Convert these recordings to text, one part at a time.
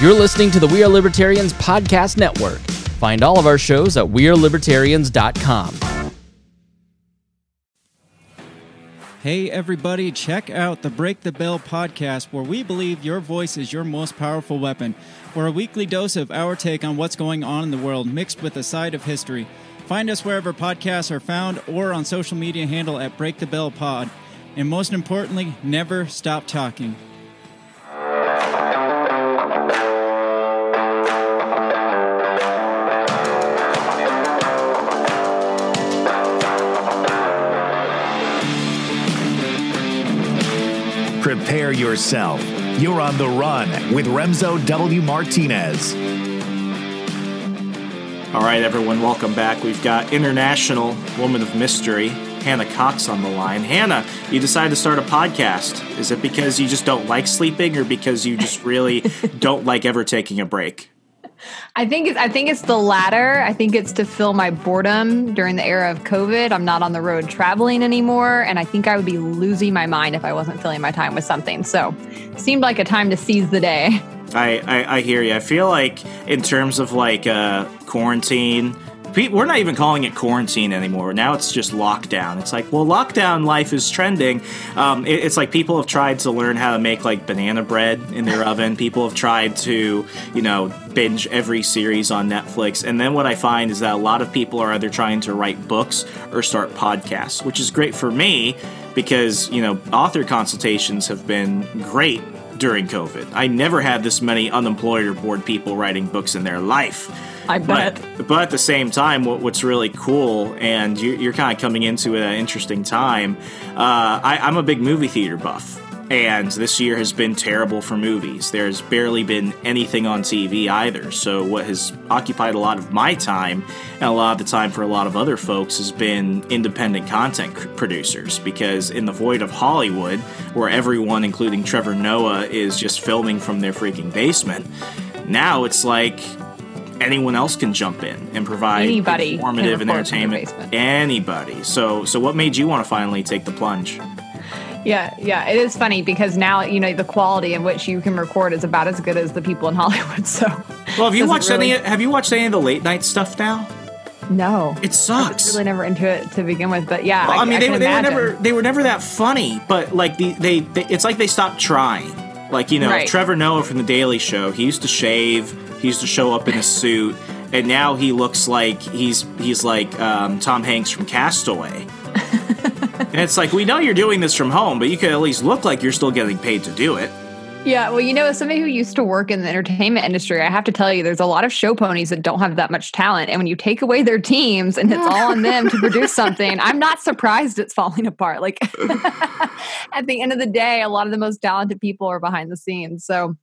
You're listening to the We Are Libertarians Podcast Network. Find all of our shows at WeareLibertarians.com. Hey, everybody, check out the Break the Bell podcast, where we believe your voice is your most powerful weapon. For a weekly dose of our take on what's going on in the world, mixed with a side of history. Find us wherever podcasts are found or on social media handle at Break the Bell Pod. And most importantly, never stop talking. Prepare yourself. You're on the run with Remzo W. Martinez. All right, everyone, welcome back. We've got international woman of mystery, Hannah Cox, on the line. Hannah, you decided to start a podcast. Is it because you just don't like sleeping, or because you just really don't like ever taking a break? I think it's I think it's the latter. I think it's to fill my boredom during the era of COVID. I'm not on the road traveling anymore, and I think I would be losing my mind if I wasn't filling my time with something. So, seemed like a time to seize the day. I I, I hear you. I feel like in terms of like uh, quarantine we're not even calling it quarantine anymore. Now it's just lockdown. It's like, well, lockdown life is trending. Um, it, it's like people have tried to learn how to make like banana bread in their oven. People have tried to, you know, binge every series on Netflix. And then what I find is that a lot of people are either trying to write books or start podcasts, which is great for me because, you know, author consultations have been great during COVID. I never had this many unemployed or bored people writing books in their life. I bet. But, but at the same time, what, what's really cool, and you're, you're kind of coming into an interesting time. Uh, I, I'm a big movie theater buff and this year has been terrible for movies. There's barely been anything on TV either. So, what has occupied a lot of my time and a lot of the time for a lot of other folks has been independent content producers because, in the void of Hollywood, where everyone, including Trevor Noah, is just filming from their freaking basement, now it's like anyone else can jump in and provide Anybody informative and entertainment. Anybody. So, so what made you want to finally take the plunge? Yeah, yeah, it is funny because now you know the quality in which you can record is about as good as the people in Hollywood. So, well, have you watched really... any? Have you watched any of the late night stuff now? No, it sucks. I was really never into it to begin with, but yeah, well, I, I, mean, I they, they were never they were never that funny, but like the, they, they it's like they stopped trying. Like you know, right. Trevor Noah from the Daily Show, he used to shave, he used to show up in a suit, and now he looks like he's he's like um, Tom Hanks from Castaway. and it's like we know you're doing this from home, but you could at least look like you're still getting paid to do it. Yeah, well, you know, as somebody who used to work in the entertainment industry, I have to tell you, there's a lot of show ponies that don't have that much talent. And when you take away their teams and it's all on them to produce something, I'm not surprised it's falling apart. Like at the end of the day, a lot of the most talented people are behind the scenes. So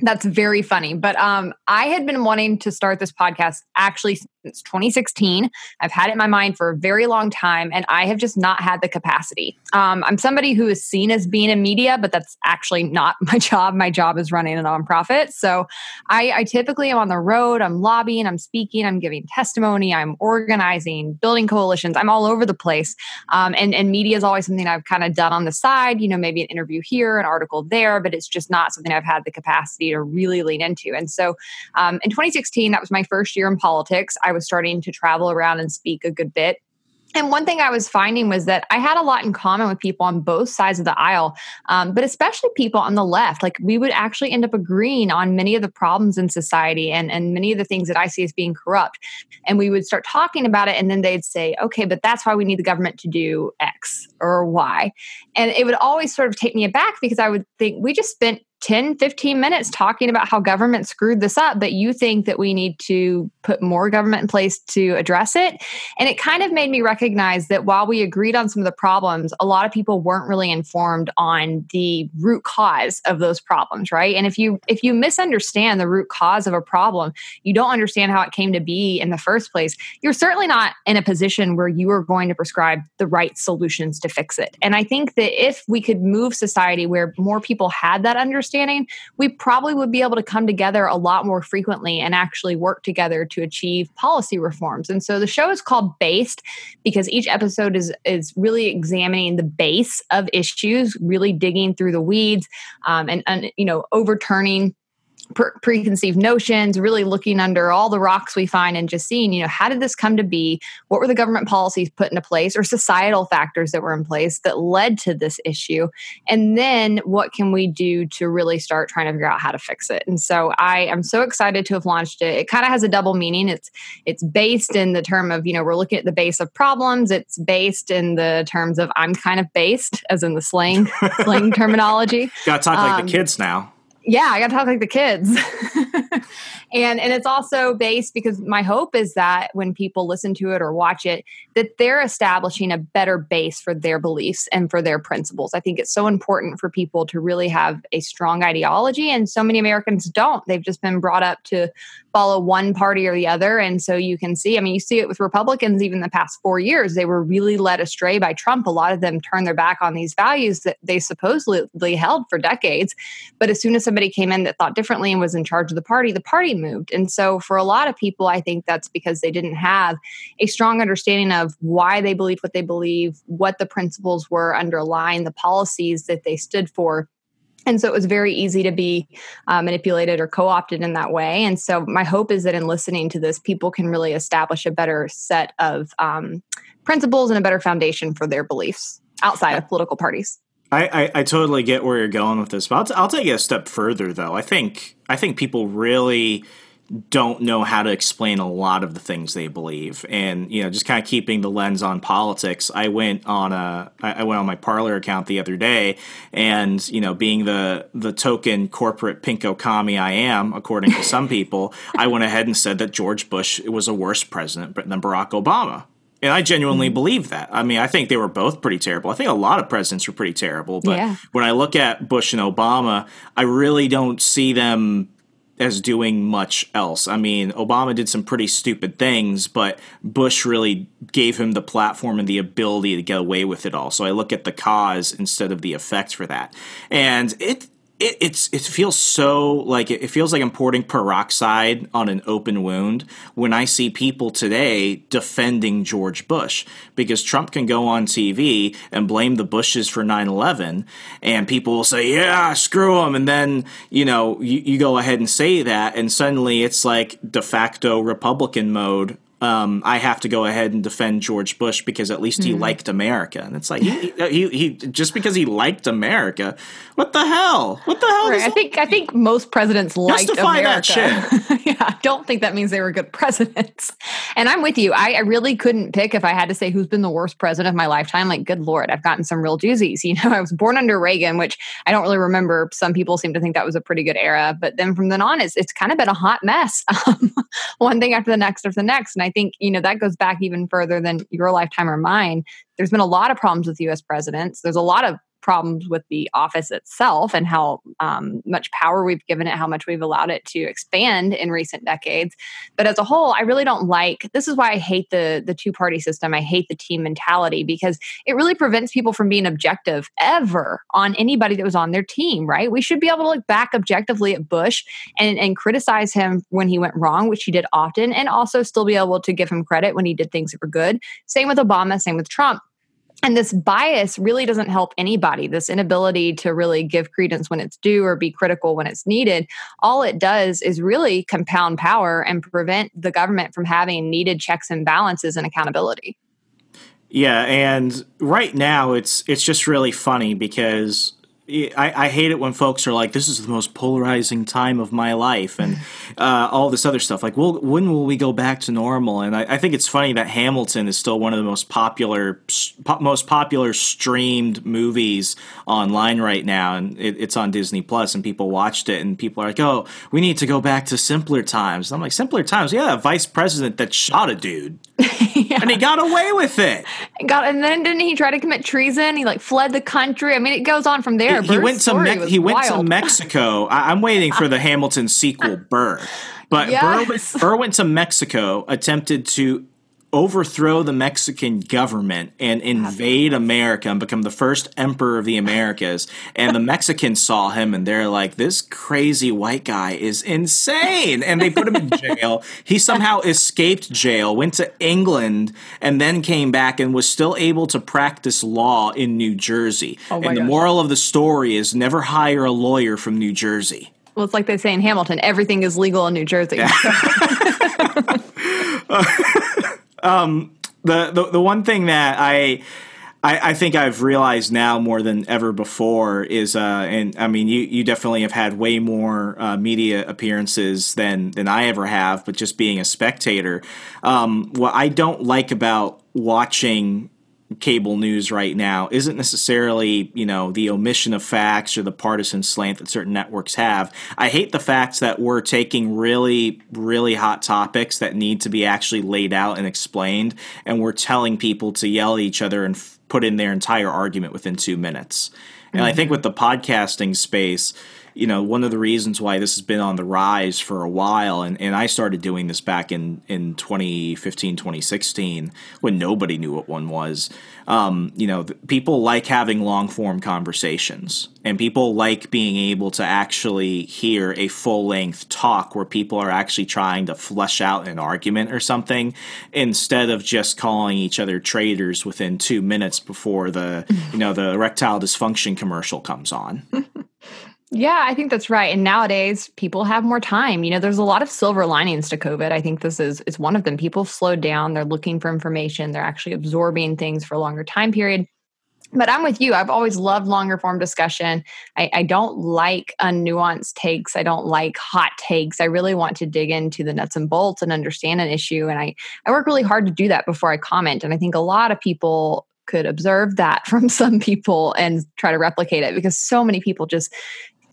that's very funny. But um, I had been wanting to start this podcast actually since 2016. I've had it in my mind for a very long time, and I have just not had the capacity. Um, I'm somebody who is seen as being in media, but that's actually not my job. My job is running a nonprofit. So I, I typically am on the road, I'm lobbying, I'm speaking, I'm giving testimony, I'm organizing, building coalitions. I'm all over the place. Um, and, and media is always something I've kind of done on the side, you know, maybe an interview here, an article there, but it's just not something I've had the capacity to really lean into. And so um, in 2016, that was my first year in politics. I was starting to travel around and speak a good bit. And one thing I was finding was that I had a lot in common with people on both sides of the aisle, um, but especially people on the left. Like we would actually end up agreeing on many of the problems in society and, and many of the things that I see as being corrupt. And we would start talking about it, and then they'd say, okay, but that's why we need the government to do X or Y. And it would always sort of take me aback because I would think we just spent 10, 15 minutes talking about how government screwed this up, but you think that we need to put more government in place to address it. And it kind of made me recognize that while we agreed on some of the problems, a lot of people weren't really informed on the root cause of those problems, right? And if you if you misunderstand the root cause of a problem, you don't understand how it came to be in the first place, you're certainly not in a position where you are going to prescribe the right solutions to fix it. And I think that if we could move society where more people had that understanding understanding, we probably would be able to come together a lot more frequently and actually work together to achieve policy reforms. And so the show is called Based because each episode is is really examining the base of issues, really digging through the weeds, um, and, and you know overturning pre- preconceived notions, really looking under all the rocks we find and just seeing, you know, how did this come to be? What were the government policies put into place or societal factors that were in place that led to this issue? And then what can we do to really start trying to figure out how to fix it? And so I am so excited to have launched it. It kind of has a double meaning. It's it's based in the term of, you know, we're looking at the base of problems. It's based in the terms of I'm kind of based, as in the slang slang terminology. Gotta talk like um, the kids now yeah, I got to talk like the kids. and and it's also based because my hope is that when people listen to it or watch it that they're establishing a better base for their beliefs and for their principles. I think it's so important for people to really have a strong ideology and so many Americans don't. They've just been brought up to follow one party or the other and so you can see I mean you see it with Republicans even the past 4 years they were really led astray by Trump. A lot of them turned their back on these values that they supposedly held for decades. But as soon as somebody came in that thought differently and was in charge of the party, the party moved. And so for a lot of people, I think that's because they didn't have a strong understanding of why they believe what they believe, what the principles were underlying the policies that they stood for. And so it was very easy to be uh, manipulated or co opted in that way. And so my hope is that in listening to this, people can really establish a better set of um, principles and a better foundation for their beliefs outside of political parties. I, I, I, totally get where you're going with this, but I'll, t- I'll take it a step further, though. I think I think people really don't know how to explain a lot of the things they believe, and you know, just kind of keeping the lens on politics. I went on a I went on my Parler account the other day, and you know, being the the token corporate pinko commie I am, according to some people, I went ahead and said that George Bush was a worse president than Barack Obama. And I genuinely mm-hmm. believe that. I mean, I think they were both pretty terrible. I think a lot of presidents were pretty terrible. But yeah. when I look at Bush and Obama, I really don't see them as doing much else. I mean, Obama did some pretty stupid things, but Bush really gave him the platform and the ability to get away with it all. So I look at the cause instead of the effect for that. And it it, it's it feels so like it feels like I'm pouring peroxide on an open wound when I see people today defending George Bush because Trump can go on TV and blame the Bushes for 9/11 and people will say yeah screw them and then you know you, you go ahead and say that and suddenly it's like de facto Republican mode um, I have to go ahead and defend George Bush because at least he mm. liked America. And it's like he, he, he, just because he liked America, what the hell? What the hell? Right. I think I think most presidents liked America. yeah, I don't think that means they were good presidents. And I'm with you. I, I, really couldn't pick if I had to say who's been the worst president of my lifetime. Like, good lord, I've gotten some real doozies. You know, I was born under Reagan, which I don't really remember. Some people seem to think that was a pretty good era, but then from then on, it's it's kind of been a hot mess. Um, one thing after the next after the next, and I think, you know, that goes back even further than your lifetime or mine. There's been a lot of problems with US presidents. There's a lot of problems with the office itself and how um, much power we've given it, how much we've allowed it to expand in recent decades. But as a whole, I really don't like. This is why I hate the the two party system. I hate the team mentality because it really prevents people from being objective ever on anybody that was on their team. Right? We should be able to look back objectively at Bush and and criticize him when he went wrong, which he did often, and also still be able to give him credit when he did things that were good. Same with Obama. Same with Trump and this bias really doesn't help anybody. This inability to really give credence when it's due or be critical when it's needed. All it does is really compound power and prevent the government from having needed checks and balances and accountability. Yeah and right now it's it's just really funny because I, I, hate it when folks are like, "This is the most polarizing time of my life," and uh, all this other stuff. Like, well, when will we go back to normal? And I, I, think it's funny that Hamilton is still one of the most popular, po- most popular streamed movies online right now, and it, it's on Disney Plus, and people watched it, and people are like, "Oh, we need to go back to simpler times." I'm like, "Simpler times? Yeah, a vice president that shot a dude." yeah. and he got away with it. Got and then didn't he try to commit treason? He like fled the country. I mean, it goes on from there. He, he went to Me- he went to Mexico. I, am waiting for the Hamilton sequel, Burr. But yes. Burr, Burr went to Mexico, attempted to overthrow the Mexican government and invade America and become the first emperor of the Americas. And the Mexicans saw him and they're like, this crazy white guy is insane. And they put him in jail. He somehow escaped jail, went to England, and then came back and was still able to practice law in New Jersey. Oh and the moral of the story is never hire a lawyer from New Jersey. Well, it's like they say in Hamilton, everything is legal in New Jersey. um, the, the the one thing that I I, I, think I've realized now more than ever before is, uh, and I mean, you, you definitely have had way more uh, media appearances than than I ever have. But just being a spectator, um, what I don't like about watching cable news right now isn't necessarily you know the omission of facts or the partisan slant that certain networks have i hate the fact that we're taking really really hot topics that need to be actually laid out and explained and we're telling people to yell at each other and f- put in their entire argument within two minutes and mm-hmm. i think with the podcasting space you know, one of the reasons why this has been on the rise for a while, and, and I started doing this back in, in 2015, 2016, when nobody knew what one was. Um, you know, people like having long form conversations, and people like being able to actually hear a full length talk where people are actually trying to flesh out an argument or something instead of just calling each other traitors within two minutes before the, you know, the erectile dysfunction commercial comes on. Yeah, I think that's right. And nowadays, people have more time. You know, there's a lot of silver linings to COVID. I think this is is one of them. People slowed down. They're looking for information. They're actually absorbing things for a longer time period. But I'm with you. I've always loved longer form discussion. I, I don't like unnuanced takes. I don't like hot takes. I really want to dig into the nuts and bolts and understand an issue. And I, I work really hard to do that before I comment. And I think a lot of people could observe that from some people and try to replicate it because so many people just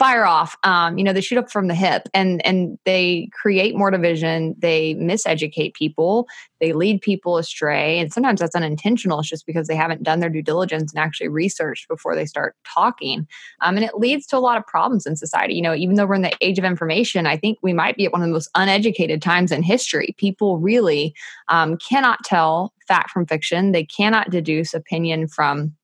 fire off. Um, you know, they shoot up from the hip and and they create more division. They miseducate people. They lead people astray, and sometimes that's unintentional. It's just because they haven't done their due diligence and actually researched before they start talking. Um, and it leads to a lot of problems in society. You know, even though we're in the age of information, I think we might be at one of the most uneducated times in history. People really um, cannot tell fact from fiction. They cannot deduce opinion from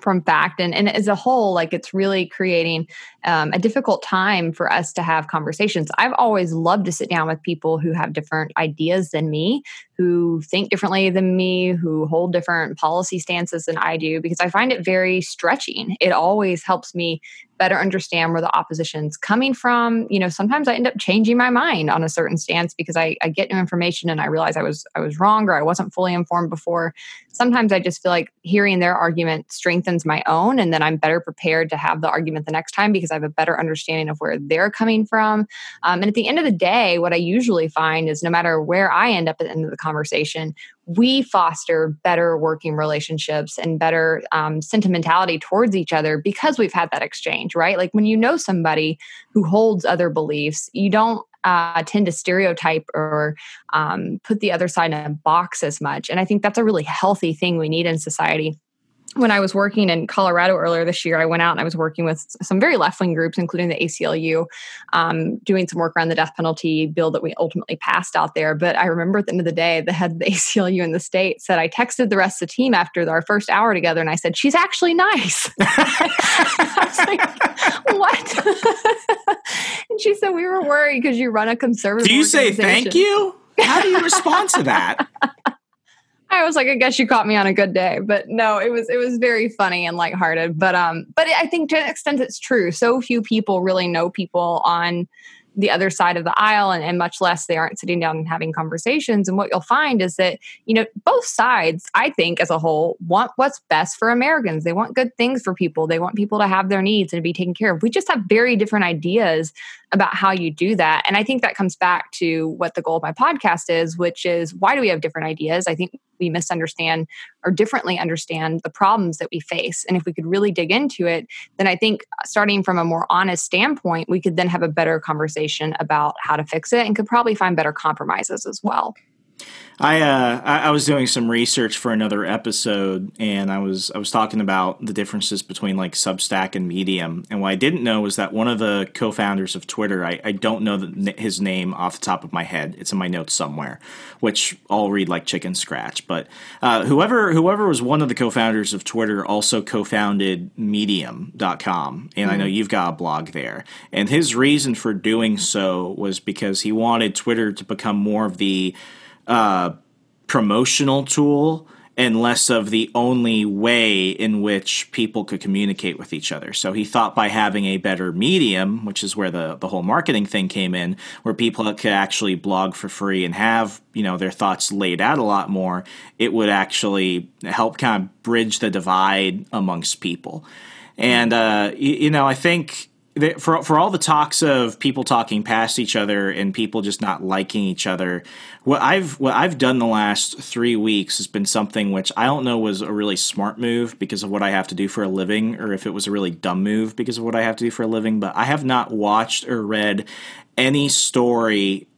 from fact. And, and as a whole like it's really creating um, a difficult time for us to have conversations. I've always loved to sit down with people who have different ideas than me who think differently than me who hold different policy stances than i do because i find it very stretching it always helps me better understand where the opposition's coming from. You know, sometimes I end up changing my mind on a certain stance because I, I get new information and I realize I was I was wrong or I wasn't fully informed before. Sometimes I just feel like hearing their argument strengthens my own, and then I'm better prepared to have the argument the next time because I have a better understanding of where they're coming from. Um, and at the end of the day, what I usually find is no matter where I end up at the end of the conversation, we foster better working relationships and better um, sentimentality towards each other because we've had that exchange, right? Like when you know somebody who holds other beliefs, you don't uh, tend to stereotype or um, put the other side in a box as much. And I think that's a really healthy thing we need in society when I was working in Colorado earlier this year, I went out and I was working with some very left wing groups, including the ACLU, um, doing some work around the death penalty bill that we ultimately passed out there. But I remember at the end of the day, the head of the ACLU in the state said, I texted the rest of the team after our first hour together and I said, She's actually nice. I was like, What? and she said, We were worried because you run a conservative. Do you say thank you? How do you respond to that? I was like, I guess you caught me on a good day, but no, it was it was very funny and lighthearted. But um, but I think to an extent it's true. So few people really know people on the other side of the aisle and, and, much less they aren't sitting down and having conversations. And what you'll find is that you know both sides i think as a whole want what's best for americans. They want good things for people. They want people to have their needs and to be taken care of. We just have very different ideas about how you do that. And i think that comes back to what the goal of my podcast is which is why do we have different ideas? I think we misunderstand or differently understand the problems that we face. And if we could really dig into it, then I think uh, starting from a more honest standpoint, we could then have a better conversation about how to fix it and could probably find better compromises as well. I, uh, I was doing some research for another episode, and I was I was talking about the differences between like Substack and Medium. And what I didn't know was that one of the co-founders of Twitter, I, I don't know the, his name off the top of my head. It's in my notes somewhere, which I'll read like chicken scratch. But uh, whoever whoever was one of the co-founders of Twitter also co-founded Medium.com, and mm. I know mm. you've got a blog there. And his reason for doing so was because he wanted Twitter to become more of the uh, promotional tool and less of the only way in which people could communicate with each other. So he thought by having a better medium, which is where the, the whole marketing thing came in, where people could actually blog for free and have, you know, their thoughts laid out a lot more, it would actually help kind of bridge the divide amongst people. And, uh, you, you know, I think for for all the talks of people talking past each other and people just not liking each other, what I've what I've done the last three weeks has been something which I don't know was a really smart move because of what I have to do for a living, or if it was a really dumb move because of what I have to do for a living. But I have not watched or read any story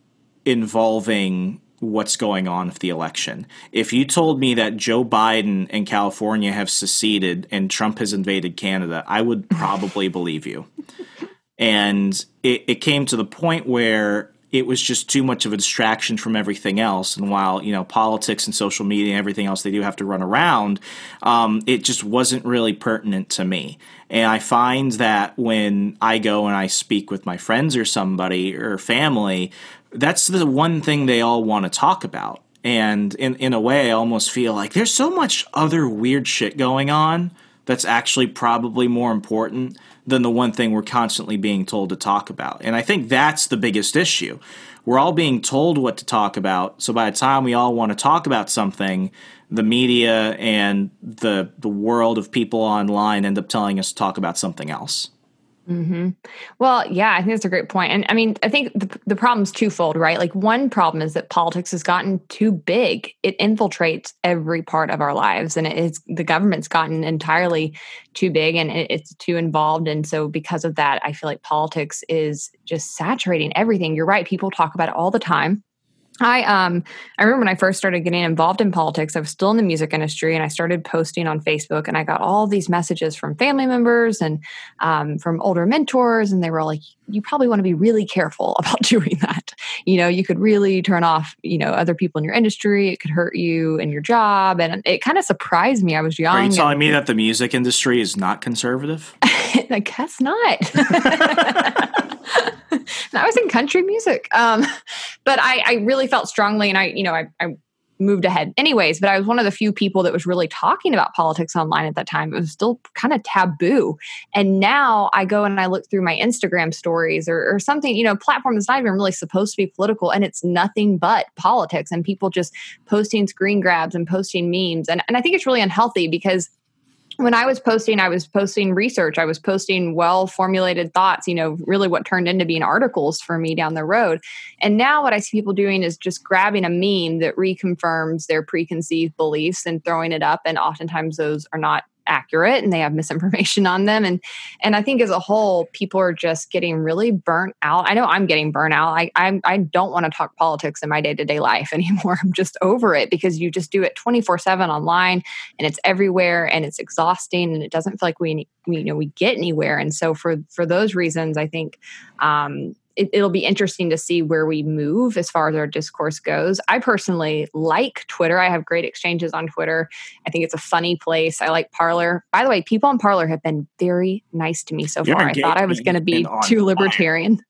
involving what's going on with the election. If you told me that Joe Biden and California have seceded and Trump has invaded Canada, I would probably believe you. And it, it came to the point where it was just too much of a distraction from everything else. And while you know politics and social media and everything else they do have to run around, um, it just wasn't really pertinent to me. And I find that when I go and I speak with my friends or somebody or family, that's the one thing they all want to talk about. And in, in a way, I almost feel like there's so much other weird shit going on that's actually probably more important than the one thing we're constantly being told to talk about. And I think that's the biggest issue. We're all being told what to talk about. So by the time we all want to talk about something, the media and the the world of people online end up telling us to talk about something else. Mm-hmm. Well, yeah, I think that's a great point. And I mean, I think the, the problem is twofold, right? Like, one problem is that politics has gotten too big. It infiltrates every part of our lives, and it's the government's gotten entirely too big and it's too involved. And so, because of that, I feel like politics is just saturating everything. You're right. People talk about it all the time. I um I remember when I first started getting involved in politics, I was still in the music industry and I started posting on Facebook and I got all these messages from family members and um, from older mentors and they were like, you probably want to be really careful about doing that. You know, you could really turn off, you know, other people in your industry. It could hurt you and your job. And it kind of surprised me. I was young. Are you telling me that the music industry is not conservative? I guess not. I was in country music. Um, but I, I, really felt strongly, and I, you know, I, I, moved ahead anyways. But I was one of the few people that was really talking about politics online at that time. It was still kind of taboo. And now I go and I look through my Instagram stories or, or something, you know, platform that's not even really supposed to be political, and it's nothing but politics and people just posting screen grabs and posting memes. And, and I think it's really unhealthy because when I was posting, I was posting research. I was posting well formulated thoughts, you know, really what turned into being articles for me down the road. And now what I see people doing is just grabbing a meme that reconfirms their preconceived beliefs and throwing it up. And oftentimes those are not accurate and they have misinformation on them. And and i think as a whole people are just getting really burnt out. I know i'm getting burnt out. I i, I don't want to talk politics in my day-to-day life anymore. I'm just over it because you just do it 24-7 online and it's everywhere and it's exhausting and it doesn't feel like we, we you know we get anywhere. And so for for those reasons i think um it, will be interesting to see where we move as far as our discourse goes. I personally like Twitter. I have great exchanges on Twitter. I think it's a funny place. I like Parler. By the way, people on Parler have been very nice to me so You're far. I thought I was going to be too libertarian.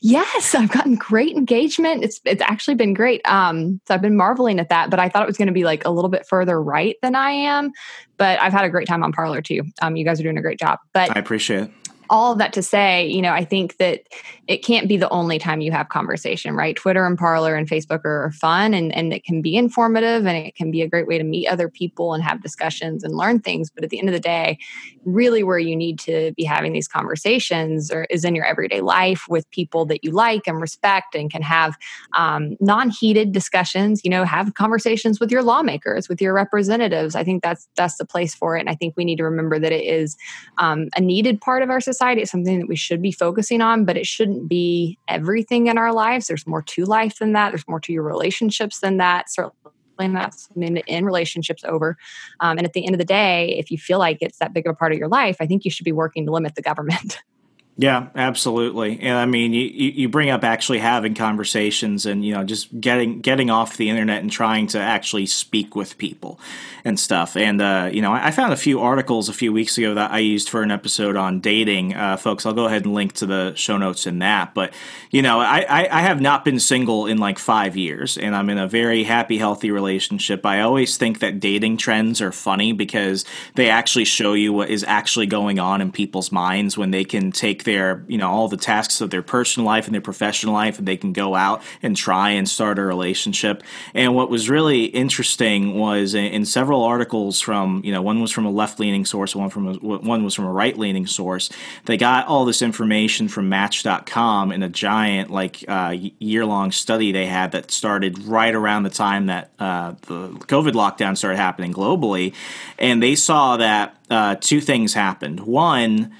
Yes, I've gotten great engagement. It's it's actually been great. Um, so I've been marveling at that, but I thought it was going to be like a little bit further right than I am. But I've had a great time on Parler too. Um, you guys are doing a great job. But I appreciate it all of that to say, you know, I think that it can't be the only time you have conversation, right? Twitter and Parler and Facebook are fun and, and it can be informative and it can be a great way to meet other people and have discussions and learn things. But at the end of the day, really where you need to be having these conversations or is in your everyday life with people that you like and respect and can have um, non-heated discussions, you know, have conversations with your lawmakers, with your representatives. I think that's that's the place for it. And I think we need to remember that it is um, a needed part of our society It's something that we should be focusing on, but it shouldn't be everything in our lives. There's more to life than that. There's more to your relationships than that. Certainly that's something to end relationships over. Um, and at the end of the day, if you feel like it's that big of a part of your life, I think you should be working to limit the government. Yeah, absolutely. And I mean, you, you bring up actually having conversations and, you know, just getting getting off the internet and trying to actually speak with people and stuff. And, uh, you know, I found a few articles a few weeks ago that I used for an episode on dating. Uh, folks, I'll go ahead and link to the show notes in that. But, you know, I, I, I have not been single in like five years and I'm in a very happy, healthy relationship. I always think that dating trends are funny because they actually show you what is actually going on in people's minds when they can take their you know all the tasks of their personal life and their professional life and they can go out and try and start a relationship. And what was really interesting was in, in several articles from you know one was from a left leaning source one from a, one was from a right leaning source. They got all this information from match.com in a giant like uh, year long study they had that started right around the time that uh, the covid lockdown started happening globally. And they saw that uh, two things happened. One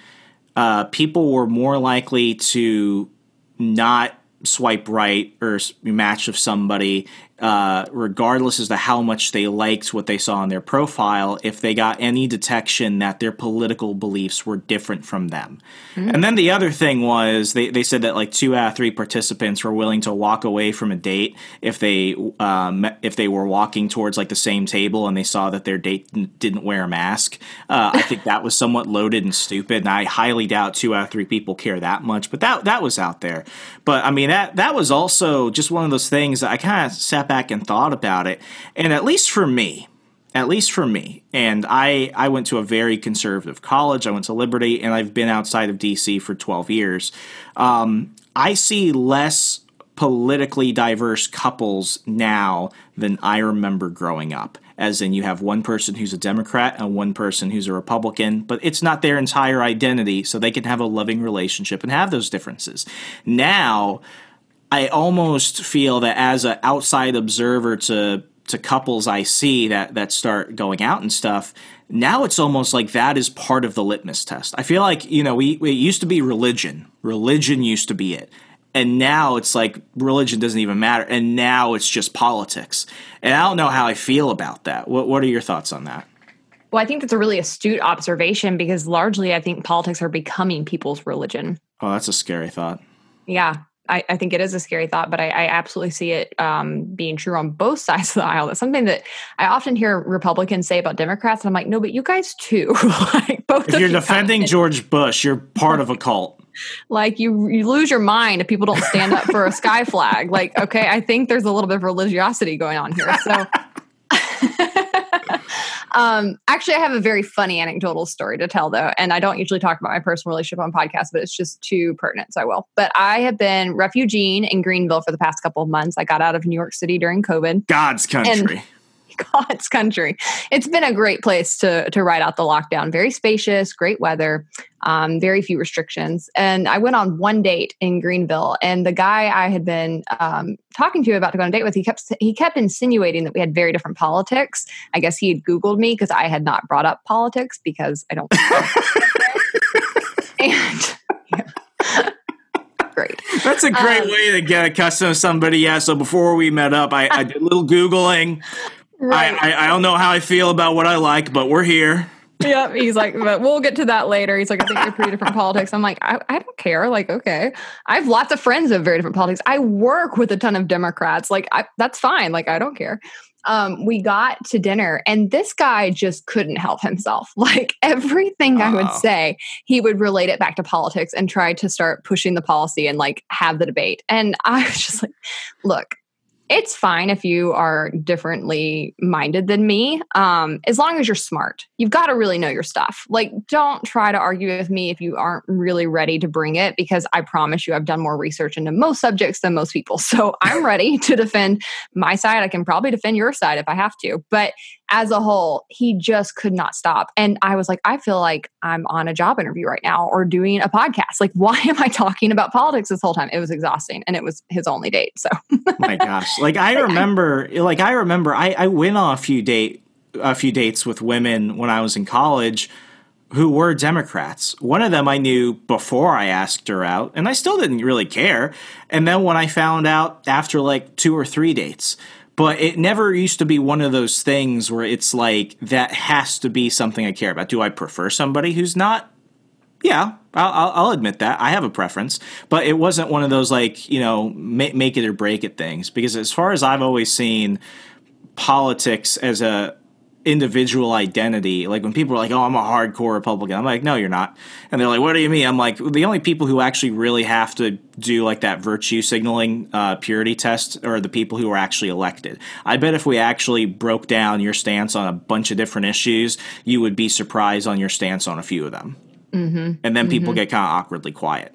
uh, people were more likely to not swipe right or match with somebody uh, regardless as to how much they liked what they saw on their profile, if they got any detection that their political beliefs were different from them. Mm-hmm. And then the other thing was they, they said that like two out of three participants were willing to walk away from a date if they um, if they were walking towards like the same table and they saw that their date didn't wear a mask. Uh, I think that was somewhat loaded and stupid, and I highly doubt two out of three people care that much. But that that was out there. But I mean that that was also just one of those things that I kind of sat sat back and thought about it, and at least for me, at least for me, and I I went to a very conservative college. I went to Liberty, and I've been outside of DC for twelve years. Um, I see less politically diverse couples now than I remember growing up. As in, you have one person who's a Democrat and one person who's a Republican, but it's not their entire identity, so they can have a loving relationship and have those differences. Now, I almost feel that as an outside observer to to couples I see that that start going out and stuff, now it's almost like that is part of the litmus test. I feel like you know we it used to be religion. Religion used to be it. And now it's like religion doesn't even matter. And now it's just politics. And I don't know how I feel about that. What, what are your thoughts on that? Well, I think that's a really astute observation because largely I think politics are becoming people's religion. Oh, that's a scary thought. Yeah. I, I, think it is a scary thought, but I, I absolutely see it um, being true on both sides of the aisle. That's something that I often hear Republicans say about Democrats, and I'm like, no, but you guys too. like both. If you're you defending George Bush, you're part of a cult. Like you, you lose your mind if people don't stand up for a sky flag. Like, okay, I think there's a little bit of religiosity going on here. So. Um, actually, I have a very funny anecdotal story to tell, though, and I don't usually talk about my personal relationship on podcasts, but it's just too pertinent, so I will. But I have been refugee in Greenville for the past couple of months. I got out of New York City during COVID. God's country. God's country. It's been a great place to to ride out the lockdown. Very spacious, great weather, um, very few restrictions. And I went on one date in Greenville, and the guy I had been um, talking to about to go on a date with, he kept he kept insinuating that we had very different politics. I guess he had Googled me because I had not brought up politics because I don't. and. Yeah great. That's a great um, way to get accustomed to somebody. Yeah. So before we met up, I, I did a little Googling. Right. I, I, I don't know how I feel about what I like, but we're here. yep. He's like, but we'll get to that later. He's like, I think you're pretty different politics. I'm like, I, I don't care. Like, okay. I have lots of friends of very different politics. I work with a ton of Democrats. Like, I, that's fine. Like, I don't care. Um, we got to dinner and this guy just couldn't help himself. Like everything I would say, he would relate it back to politics and try to start pushing the policy and like have the debate. And I was just like, look, it's fine if you are differently minded than me um, as long as you're smart. You've got to really know your stuff. Like don't try to argue with me if you aren't really ready to bring it because i promise you i've done more research into most subjects than most people. So i'm ready to defend my side. I can probably defend your side if i have to. But as a whole, he just could not stop. And I was like, I feel like I'm on a job interview right now or doing a podcast. Like, why am I talking about politics this whole time? It was exhausting and it was his only date. So, my gosh. Like, I remember, like, I remember I, I went on a few date, a few dates with women when I was in college who were Democrats. One of them I knew before I asked her out, and I still didn't really care. And then when I found out after like two or three dates, but it never used to be one of those things where it's like that has to be something I care about. Do I prefer somebody who's not Yeah, I'll, I'll, admit that I have a preference, but it wasn't one of those like you know make, make it or break it things. Because as far as I've always seen politics as a individual identity. Like when people are like, "Oh, I'm a hardcore Republican," I'm like, "No, you're not." And they're like, "What do you mean?" I'm like, the only people who actually really have to do like that virtue signaling uh, purity test are the people who are actually elected. I bet if we actually broke down your stance on a bunch of different issues, you would be surprised on your stance on a few of them. Mm-hmm. And then people mm-hmm. get kind of awkwardly quiet.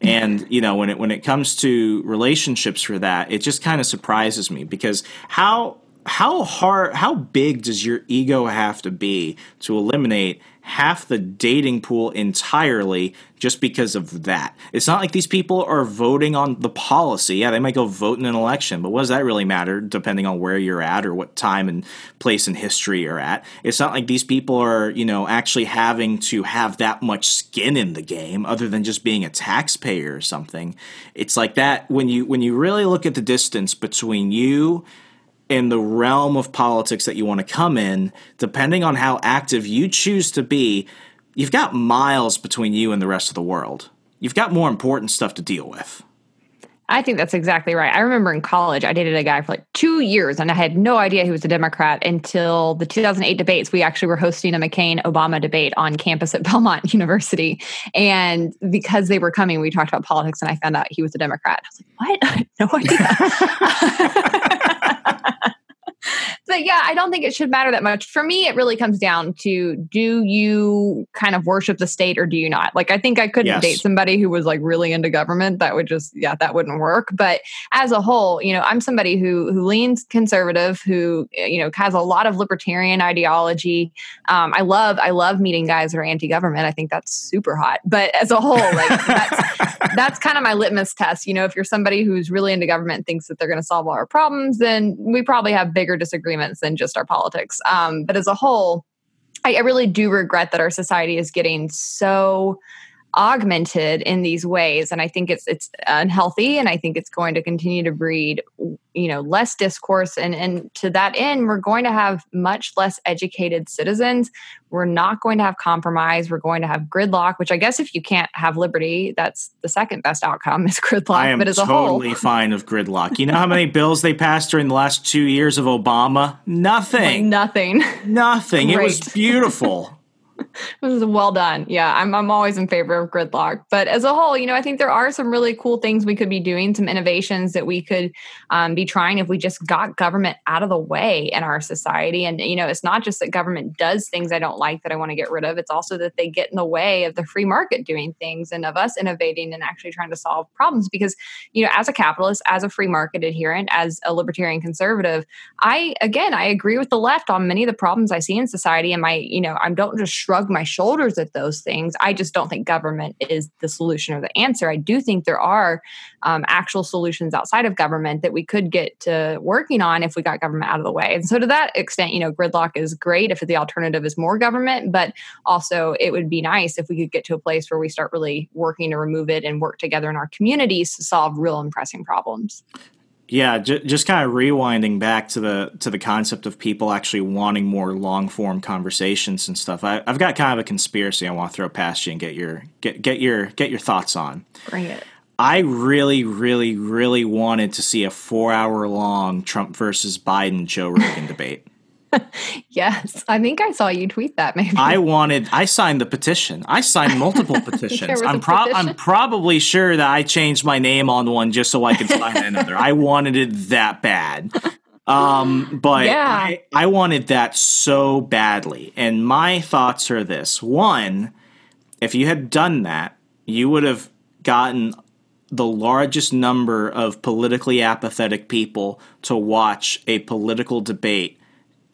And you know when it when it comes to relationships for that, it just kind of surprises me because how how hard how big does your ego have to be to eliminate half the dating pool entirely just because of that? It's not like these people are voting on the policy. Yeah they might go vote in an election but what does that really matter depending on where you're at or what time and place in history you're at? It's not like these people are you know actually having to have that much skin in the game other than just being a taxpayer or something. It's like that when you when you really look at the distance between you in the realm of politics that you want to come in, depending on how active you choose to be, you've got miles between you and the rest of the world. You've got more important stuff to deal with. I think that's exactly right. I remember in college, I dated a guy for like two years and I had no idea he was a Democrat until the 2008 debates. We actually were hosting a McCain Obama debate on campus at Belmont University. And because they were coming, we talked about politics and I found out he was a Democrat. I was like, what? I had no idea. but yeah, I don't think it should matter that much. For me, it really comes down to do you kind of worship the state or do you not? Like, I think I couldn't yes. date somebody who was like really into government. That would just, yeah, that wouldn't work. But as a whole, you know, I'm somebody who who leans conservative, who you know has a lot of libertarian ideology. Um, I love I love meeting guys who are anti-government. I think that's super hot. But as a whole, like that's that's kind of my litmus test. You know, if you're somebody who's really into government, thinks that they're going to solve all our problems, then we probably have bigger disagreements than just our politics. Um, but as a whole, I, I really do regret that our society is getting so augmented in these ways. And i think it's it's unhealthy and i think it's going to continue to breed you know less discourse. And and to that end we're going to have much less educated citizens. We're not going to have compromise. We're going to have gridlock which i guess if you can't have liberty that's the second best outcome is gridlock I am but as totally a totally fine of gridlock. You know how many bills they passed during the last two years of obama? Nothing. Nothing. Nothing. It was beautiful this is well done. Yeah, I'm I'm always in favor of gridlock. But as a whole, you know, I think there are some really cool things we could be doing, some innovations that we could um, be trying if we just got government out of the way in our society. And you know, it's not just that government does things I don't like that I want to get rid of. It's also that they get in the way of the free market doing things and of us innovating and actually trying to solve problems. Because you know, as a capitalist, as a free market adherent, as a libertarian conservative, I again I agree with the left on many of the problems I see in society. And my you know, I don't just shrug my shoulders at those things. I just don't think government is the solution or the answer. I do think there are um, actual solutions outside of government that we could get to working on if we got government out of the way. And so, to that extent, you know, gridlock is great if the alternative is more government, but also it would be nice if we could get to a place where we start really working to remove it and work together in our communities to solve real and pressing problems. Yeah, j- just kind of rewinding back to the to the concept of people actually wanting more long form conversations and stuff. I, have got kind of a conspiracy I want to throw past you and get your get get your get your thoughts on. Bring it. I really, really, really wanted to see a four hour long Trump versus Biden Joe Rogan debate. yes, I think I saw you tweet that. Maybe I wanted. I signed the petition. I signed multiple petitions. I'm pro- petition? I'm probably sure that I changed my name on one just so I could sign another. I wanted it that bad. Um, but yeah. I, I wanted that so badly. And my thoughts are this: one, if you had done that, you would have gotten the largest number of politically apathetic people to watch a political debate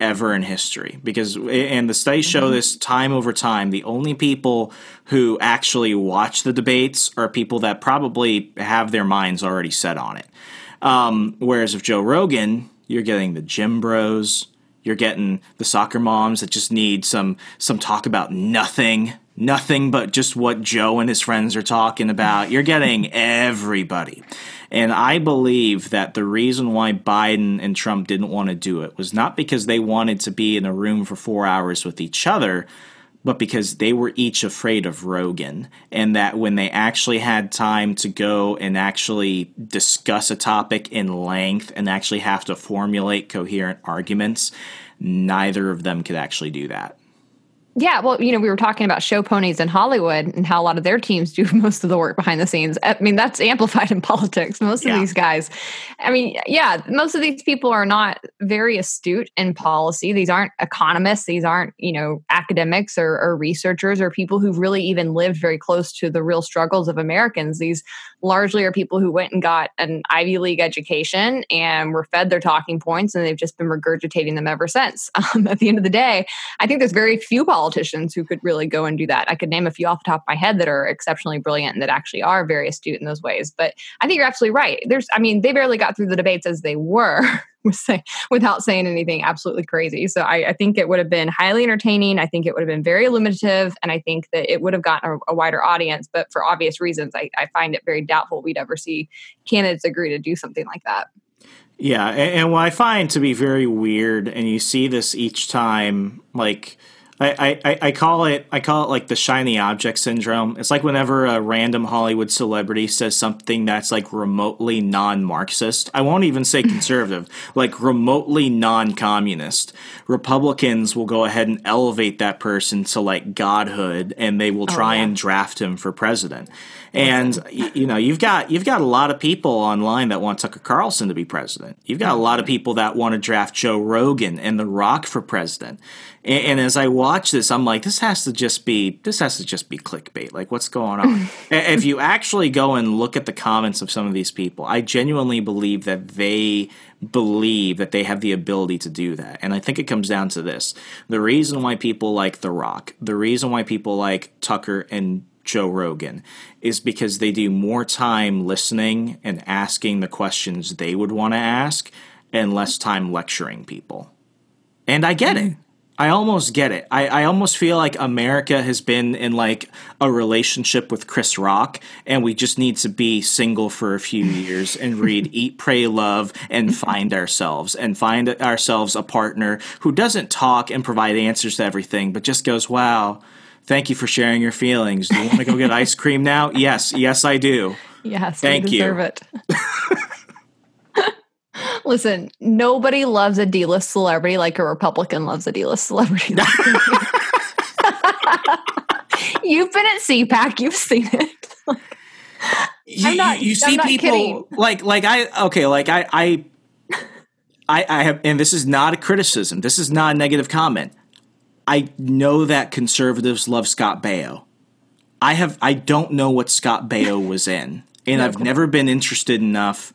ever in history. Because and the studies show mm-hmm. this time over time the only people who actually watch the debates are people that probably have their minds already set on it. Um, whereas if joe rogan you're getting the gym bros you're getting the soccer moms that just need some some talk about nothing nothing but just what joe and his friends are talking about. You're getting everybody and I believe that the reason why Biden and Trump didn't want to do it was not because they wanted to be in a room for four hours with each other, but because they were each afraid of Rogan, and that when they actually had time to go and actually discuss a topic in length and actually have to formulate coherent arguments, neither of them could actually do that. Yeah, well, you know, we were talking about show ponies in Hollywood and how a lot of their teams do most of the work behind the scenes. I mean, that's amplified in politics. Most of these guys, I mean, yeah, most of these people are not very astute in policy. These aren't economists. These aren't, you know, academics or, or researchers or people who've really even lived very close to the real struggles of Americans. These largely are people who went and got an Ivy League education and were fed their talking points, and they've just been regurgitating them ever since. Um, at the end of the day, I think there's very few politicians who could really go and do that. I could name a few off the top of my head that are exceptionally brilliant and that actually are very astute in those ways. But I think you're absolutely right. There's, I mean, they barely got through the debates as they were. without saying anything absolutely crazy. So I, I, think it would have been highly entertaining. I think it would have been very illuminative, and I think that it would have gotten a, a wider audience. But for obvious reasons, I, I, find it very doubtful we'd ever see candidates agree to do something like that. Yeah, and, and what I find to be very weird, and you see this each time, like I, I, I call it I call it like the shiny object syndrome. It's like whenever a random Hollywood celebrity says something that's like remotely non-Marxist. I won't even say conservative, like remotely non-communist. Republicans will go ahead and elevate that person to like godhood, and they will oh, try oh, yeah. and draft him for president. And you know, you've got you've got a lot of people online that want Tucker Carlson to be president. You've got a lot of people that want to draft Joe Rogan and The Rock for president. And, and, as I watch this, I'm like, this has to just be this has to just be clickbait. Like, what's going on? if you actually go and look at the comments of some of these people, I genuinely believe that they believe that they have the ability to do that. And I think it comes down to this: the reason why people like The Rock, the reason why people like Tucker and Joe Rogan is because they do more time listening and asking the questions they would want to ask and less time lecturing people. And I get it. I almost get it. I, I almost feel like America has been in like a relationship with Chris Rock, and we just need to be single for a few years and read Eat, Pray, Love, and find ourselves and find ourselves a partner who doesn't talk and provide answers to everything, but just goes, wow, thank you for sharing your feelings. Do you want to go get ice cream now? Yes, yes, I do. Yes, thank you. it. Listen, nobody loves a D-list celebrity like a Republican loves a D-list celebrity. you've been at CPAC, you've seen it. you, not, you see people kidding. like like I okay like I I I I have and this is not a criticism. This is not a negative comment. I know that conservatives love Scott Baio. I have I don't know what Scott Baio was in, and no, I've never been interested enough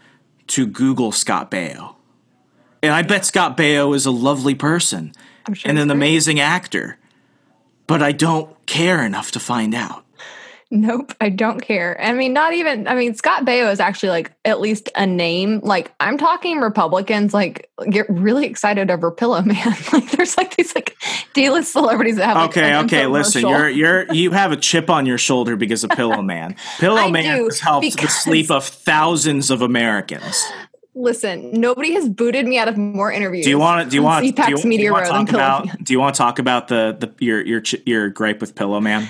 to Google Scott Baio. And I bet Scott Baio is a lovely person sure and an great. amazing actor, but I don't care enough to find out. Nope, I don't care. I mean, not even. I mean, Scott Baio is actually like at least a name. Like I'm talking Republicans like get really excited over Pillow Man. like there's like these like D-list celebrities that have. Okay, like, okay, listen, you're you're you have a chip on your shoulder because of Pillow Man. Pillow Man has helped the sleep of thousands of Americans. Listen, nobody has booted me out of more interviews. Do you want to? Do you want? Do you, do you want to talk about? Do you want to talk about the the your your your gripe with Pillow Man?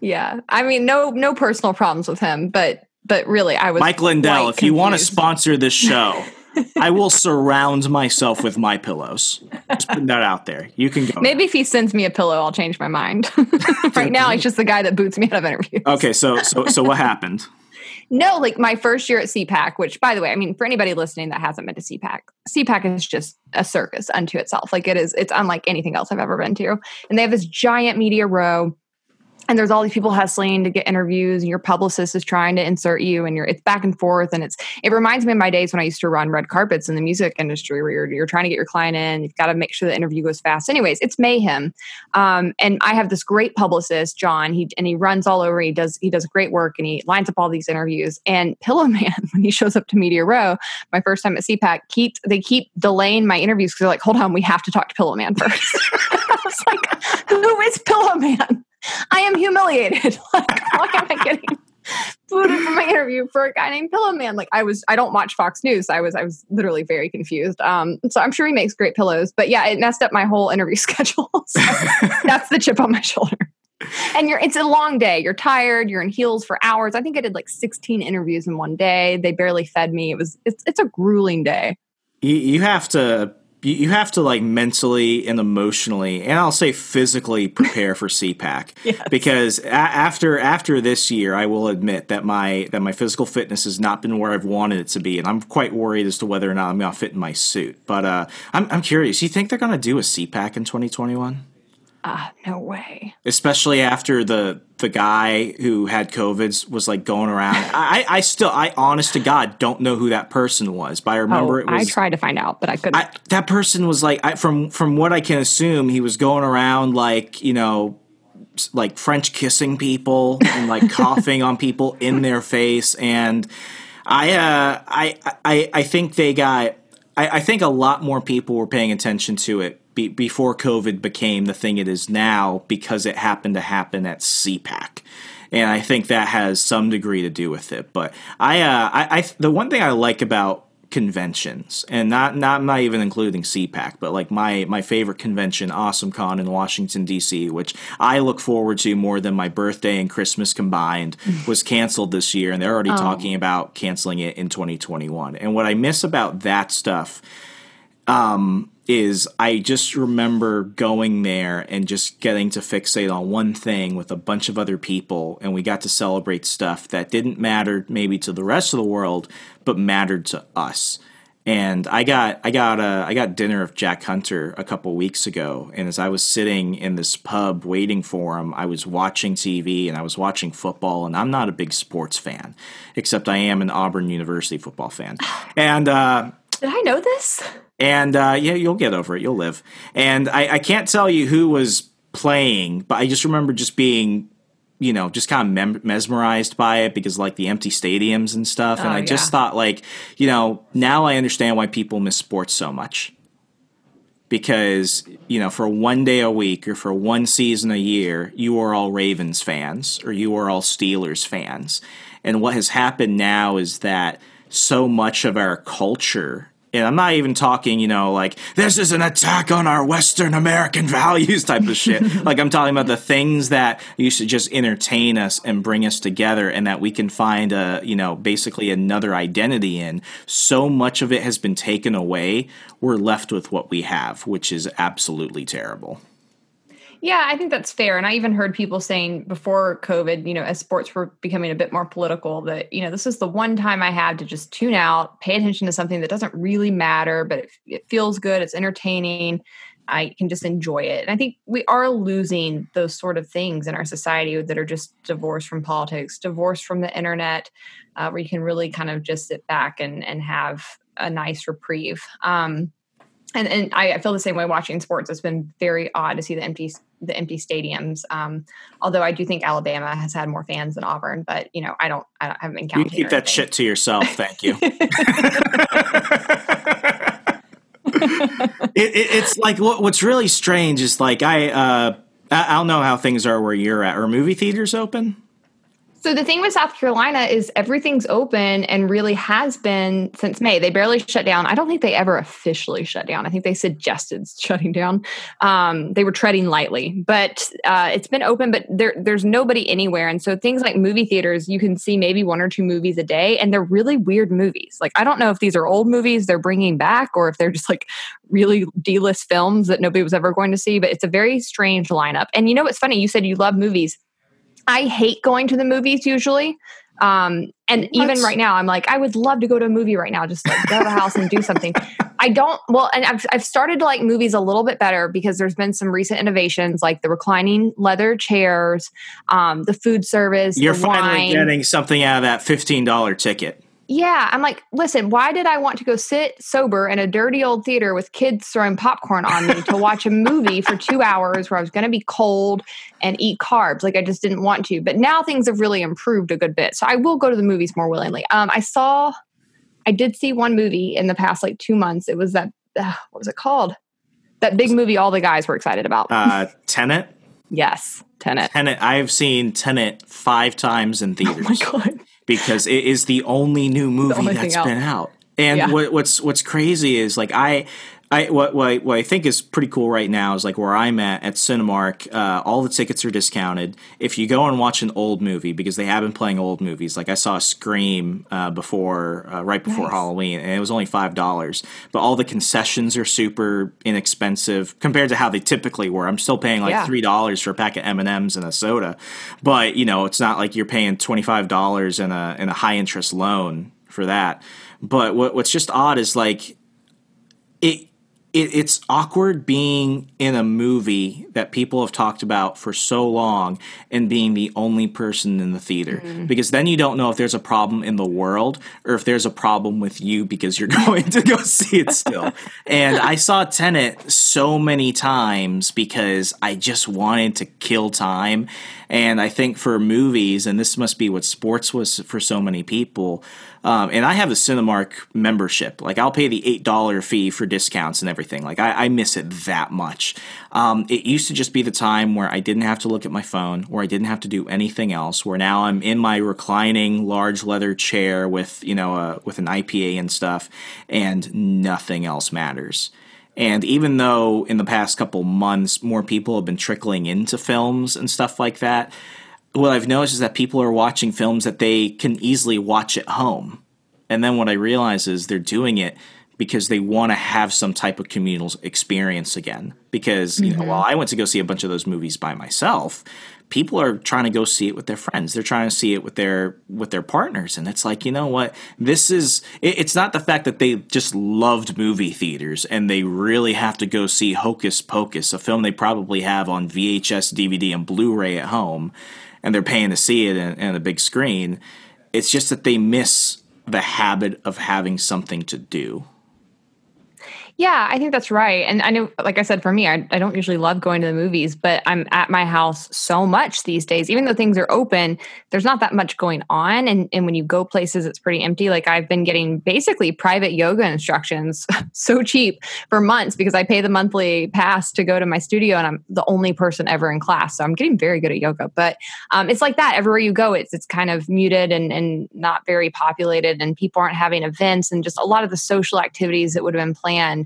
Yeah. I mean, no no personal problems with him, but but really I was Mike Lindell, if confused. you want to sponsor this show, I will surround myself with my pillows. Just put that out there. You can go. Maybe if he sends me a pillow, I'll change my mind. right now, he's just the guy that boots me out of interviews. Okay, so so so what happened? No, like my first year at CPAC, which by the way, I mean, for anybody listening that hasn't been to CPAC, CPAC is just a circus unto itself. Like it is, it's unlike anything else I've ever been to. And they have this giant media row and there's all these people hustling to get interviews and your publicist is trying to insert you and you're it's back and forth and it's it reminds me of my days when i used to run red carpets in the music industry where you're, you're trying to get your client in you've got to make sure the interview goes fast. Anyways it's mayhem. Um, and i have this great publicist john he and he runs all over he does he does great work and he lines up all these interviews. And pillow man when he shows up to media row my first time at cpac keep they keep delaying my interviews because they're like hold on we have to talk to pillow man first. I was like who is pillow man I am humiliated. like, why am I getting booted from my interview for a guy named Pillow Man? Like, I was, I don't watch Fox News. I was, I was literally very confused. Um, so I'm sure he makes great pillows, but yeah, it messed up my whole interview schedule. so that's the chip on my shoulder. and you're it's a long day. You're tired. You're in heels for hours. I think I did like 16 interviews in one day. They barely fed me. It was it's it's a grueling day. You, you have to you, you have to like mentally and emotionally and I'll say physically prepare for CPAC Yes. because a- after after this year I will admit that my that my physical fitness has not been where I've wanted it to be and I'm quite worried as to whether or not I'm going to fit in my suit. But uh I'm I'm curious you think they're going to do a CPAC in 2021 Ah, no way. especially after the the guy who had COVID was like going around. I, I still, I honest to God, don't know who that person was, but I remember oh, it was. I tried to find out, but I couldn't. I, that person was like, I, from from what I can assume, he was going around like you know, like French kissing people and like coughing on people in their face, and I, uh, I, I, I think they got. I, I think a lot more people were paying attention to it be, before COVID became the thing it is now because it happened to happen at CPAC. And I think that has some degree to do with it. But I, uh, I, I the one thing I like about conventions, and not not not even including CPAC, but like my my favorite convention, Awesome Con in Washington D.C., which I look forward to more than my birthday and Christmas combined, was canceled this year, and they're already talking about canceling it in 2021. And what I miss about that stuff is I just remember going there and just getting to fixate on one thing with a bunch of other people, and we got to celebrate stuff that didn't matter maybe to the rest of the world, but mattered to us. And I got I got a, I got dinner with Jack Hunter a couple weeks ago, and as I was sitting in this pub waiting for him, I was watching TV and I was watching football, and I'm not a big sports fan, except I am an Auburn University football fan, and. Uh, Did I know this? and uh, yeah, you'll get over it. You'll live. And I, I can't tell you who was playing, but I just remember just being, you know, just kind of mem- mesmerized by it because like the empty stadiums and stuff. and Oh, I just thought like, you know, now I understand why people miss sports so much. Because you know, for one day a week or for one season a year, you are all Ravens fans or you are all Steelers fans. And what has happened now is that so much of our culture and I'm not even talking, you know, like this is an attack on our Western American values type of shit. like I'm talking about the things that used to just entertain us and bring us together, and that we can find a, you know, basically another identity in. So much of it has been taken away. We're left with what we have, which is absolutely terrible. Yeah, I think that's fair. And I even heard people saying before COVID, you know, as sports were becoming a bit more political, that, you know, this is the one time I have to just tune out, pay attention to something that doesn't really matter, but it, it feels good, it's entertaining. I can just enjoy it. And I think we are losing those sort of things in our society that are just divorced from politics, divorced from the internet, uh, where you can really kind of just sit back and, and have a nice reprieve. Um, and and I, feel the same way watching sports. It's been very odd to see the empty the empty stadiums. Um, although I do think Alabama has had more fans than Auburn, but you know I don't I, don't, I haven't been You counting. keep that shit to yourself, thank you. it, it, it's like what, what's really strange is like I uh, I I don't know how things are where you're at. Are movie theaters open? So the thing with South Carolina is everything's open and really has been since May. They barely shut down. I don't think they ever officially shut down. I think they suggested shutting down. Um, they were treading lightly, but uh, it's been open. But there, there's nobody anywhere, and so things like movie theaters, you can see maybe one or two movies a day, and they're really weird movies. Like I don't know if these are old movies they're bringing back, or if they're just like really D-list films that nobody was ever going to see. But it's a very strange lineup. And you know what's funny? You said you love movies. I hate going to the movies usually. Um, and even right now, I'm like, I would love to go to a movie right now, just like go to the house and do something. I don't, well, and I've, I've started to like movies a little bit better because there's been some recent innovations like the reclining leather chairs, um, the food service, You're finally wine. getting something out of that fifteen dollar ticket. Yeah, I'm like, listen, why did I want to go sit sober in a dirty old theater with kids throwing popcorn on me to watch a movie for two hours where I was going to be cold and eat carbs? Like, I just didn't want to. But now things have really improved a good bit. So I will go to the movies more willingly. Um, I saw, I did see one movie in the past like two months. It was that, uh, what was it called? That big movie all the guys were excited about. Uh, Tenet. yes, Tenet. Tenet. I've seen Tenet five times in theaters. Oh my God. Because it is the only new movie only that's out. been out. And Yeah. what, what's what's crazy is like I I what, what I, what I think is pretty cool right now is like where I'm at at Cinemark. Uh, all the tickets are discounted. If you go and watch an old movie because they have been playing old movies, like I saw Scream uh, before, uh, right before Nice. Halloween, and it was only five dollars. But all the concessions are super inexpensive compared to how they typically were. I'm still paying like Yeah. three dollars for a pack of M and M's and a soda, but you know it's not like you're paying twenty five dollars in a in a high interest loan for that. But what, what's just odd is like it, it it's awkward being in a movie that people have talked about for so long and being the only person in the theater mm. because then you don't know if there's a problem in the world or if there's a problem with you because you're going to go see it still. and I saw Tenet so many times because I just wanted to kill time. And I think for movies, and this must be what sports was for so many people. Um, and I have a Cinemark membership. Like I'll pay the eight dollar fee for discounts and everything. Like I, I miss it that much. Um, it used to just be the time where I didn't have to look at my phone, or I didn't have to do anything else. Where now I'm in my reclining large leather chair with you know uh, with an IPA and stuff, and nothing else matters. And even though in the past couple months more people have been trickling into films and stuff like that, what I've noticed is that people are watching films that they can easily watch at home. And then what I realize is they're doing it because they want to have some type of communal experience again. Because, you know, while mm-hmm. I went to go see a bunch of those movies by myself, people are trying to go see it with their friends. They're trying to see it with their with their partners. And it's like, you know what? This is it, it's not the fact that they just loved movie theaters and they really have to go see Hocus Pocus, a film they probably have on VHS, DVD, and Blu-ray at home, and they're paying to see it in a big screen. It's just that they miss the habit of having something to do. Yeah, I think that's right. And I know, like I said, for me, I, I don't usually love going to the movies, but I'm at my house so much these days. Even though things are open, there's not that much going on. And, and when you go places, it's pretty empty. Like I've been getting basically private yoga instructions so cheap for months because I pay the monthly pass to go to my studio and I'm the only person ever in class. So I'm getting very good at yoga. But um, it's like that everywhere you go, it's, it's kind of muted and, and not very populated, and people aren't having events, and just a lot of the social activities that would have been planned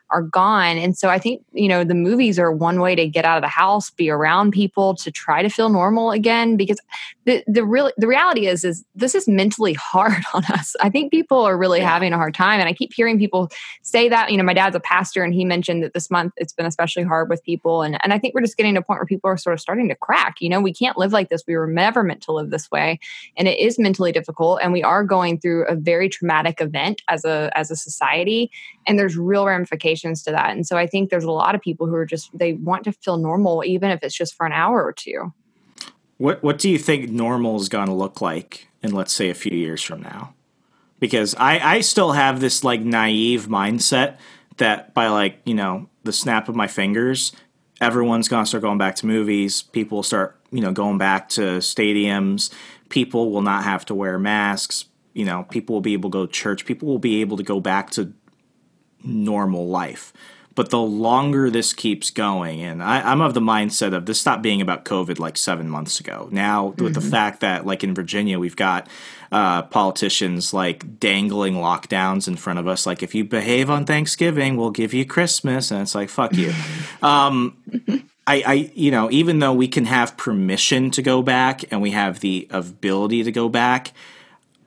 are gone. And so I think, you know, the movies are one way to get out of the house, be around people to try to feel normal again because the the real the reality is is this is mentally hard on us. I think people are really having a hard time and I keep hearing people say that, you know, my dad's a pastor and he mentioned that this month it's been especially hard with people and and I think we're just getting to a point where people are sort of starting to crack. You know, we can't live like this. We were never meant to live this way and it is mentally difficult and we are going through a very traumatic event as a as a society and there's real ramifications to that and so i think there's a lot of people who are just they want to feel normal even if it's just for an hour or two What what do you think normal is going to look like in let's say a few years from now? Because I I still have this like naive mindset that by like you know the snap of my fingers, everyone's going to start going back to movies. People will start you know going back to stadiums. People will not have to wear masks. You know, people will be able to go to church. People will be able to go back to normal life. But the longer this keeps going, and I, I'm of the mindset of this stopped being about COVID like seven months ago. Now, with the fact that, like in Virginia, we've got uh, politicians like dangling lockdowns in front of us, like if you behave on Thanksgiving, we'll give you Christmas, and it's like fuck you. um, I, I, you know, even though we can have permission to go back and we have the ability to go back,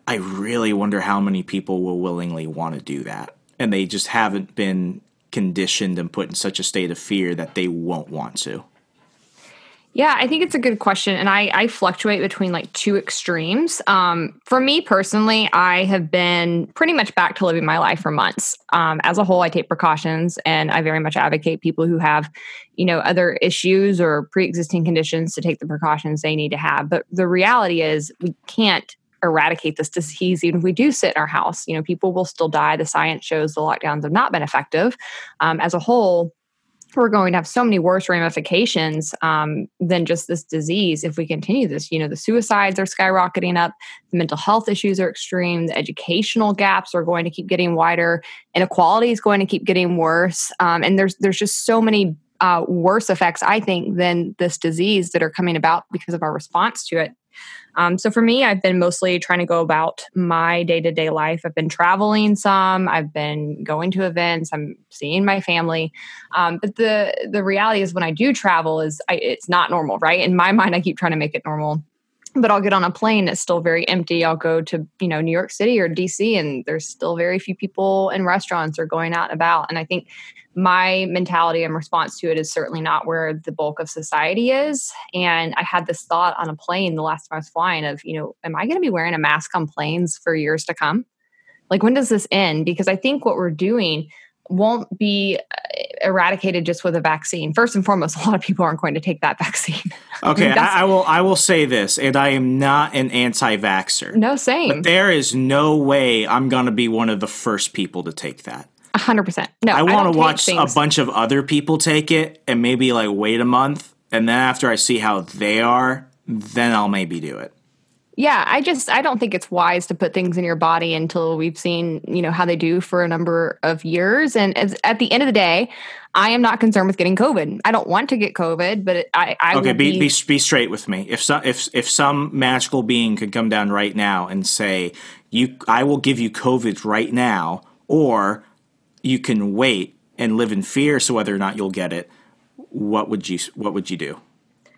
I really wonder how many people will willingly want to do that. And they just haven't been conditioned and put in such a state of fear that they won't want to. Yeah, I think it's a good question. And I, I fluctuate between like two extremes. Um, for me personally, I have been pretty much back to living my life for months. Um, as a whole, I take precautions and I very much advocate people who have, you know, other issues or pre existing conditions to take the precautions they need to have. But the reality is, we can't eradicate this disease even if we do sit in our house. You know, people will still die. The science shows the lockdowns have not been effective. Um, as a whole, we're going to have so many worse ramifications um, than just this disease if we continue this. You know, the suicides are skyrocketing up, the mental health issues are extreme, the educational gaps are going to keep getting wider, inequality is going to keep getting worse, um, and there's there's just so many uh, worse effects, I think, than this disease that are coming about because of our response to it. Um, so for me, I've been mostly trying to go about my day to day life. I've been traveling some. I've been going to events. I'm seeing my family. Um, but the the reality is, when I do travel, is I, it's not normal, right? In my mind, I keep trying to make it normal but I'll get on a plane it's still very empty. I'll go to, you know, New York City or DC and there's still very few people in restaurants or going out and about. And I think my mentality and response to it is certainly not where the bulk of society is. And I had this thought on a plane the last time I was flying of, you know, am I going to be wearing a mask on planes for years to come? Like when does this end? Because I think what we're doing won't be uh, eradicated just with a vaccine. First and foremost, a lot of people aren't going to take that vaccine. Okay, I, I, I, will. I will say this, and I am not an anti-vaxer. No, same. But there is no way I'm going to be one of the first people to take that. Hundred percent. No, I want to watch a bunch of other people take it, and maybe like wait a month, and then after I see how they are, then I'll maybe do it. Yeah, I just I don't think it's wise to put things in your body until we've seen, you know, how they do for a number of years and as, at the end of the day, I am not concerned with getting COVID. I don't want to get COVID, but I, I Okay, be, be, be be straight with me. If some if if some magical being could come down right now and say, "You I will give you COVID right now," or you can wait and live in fear so whether or not you'll get it, what would you what would you do?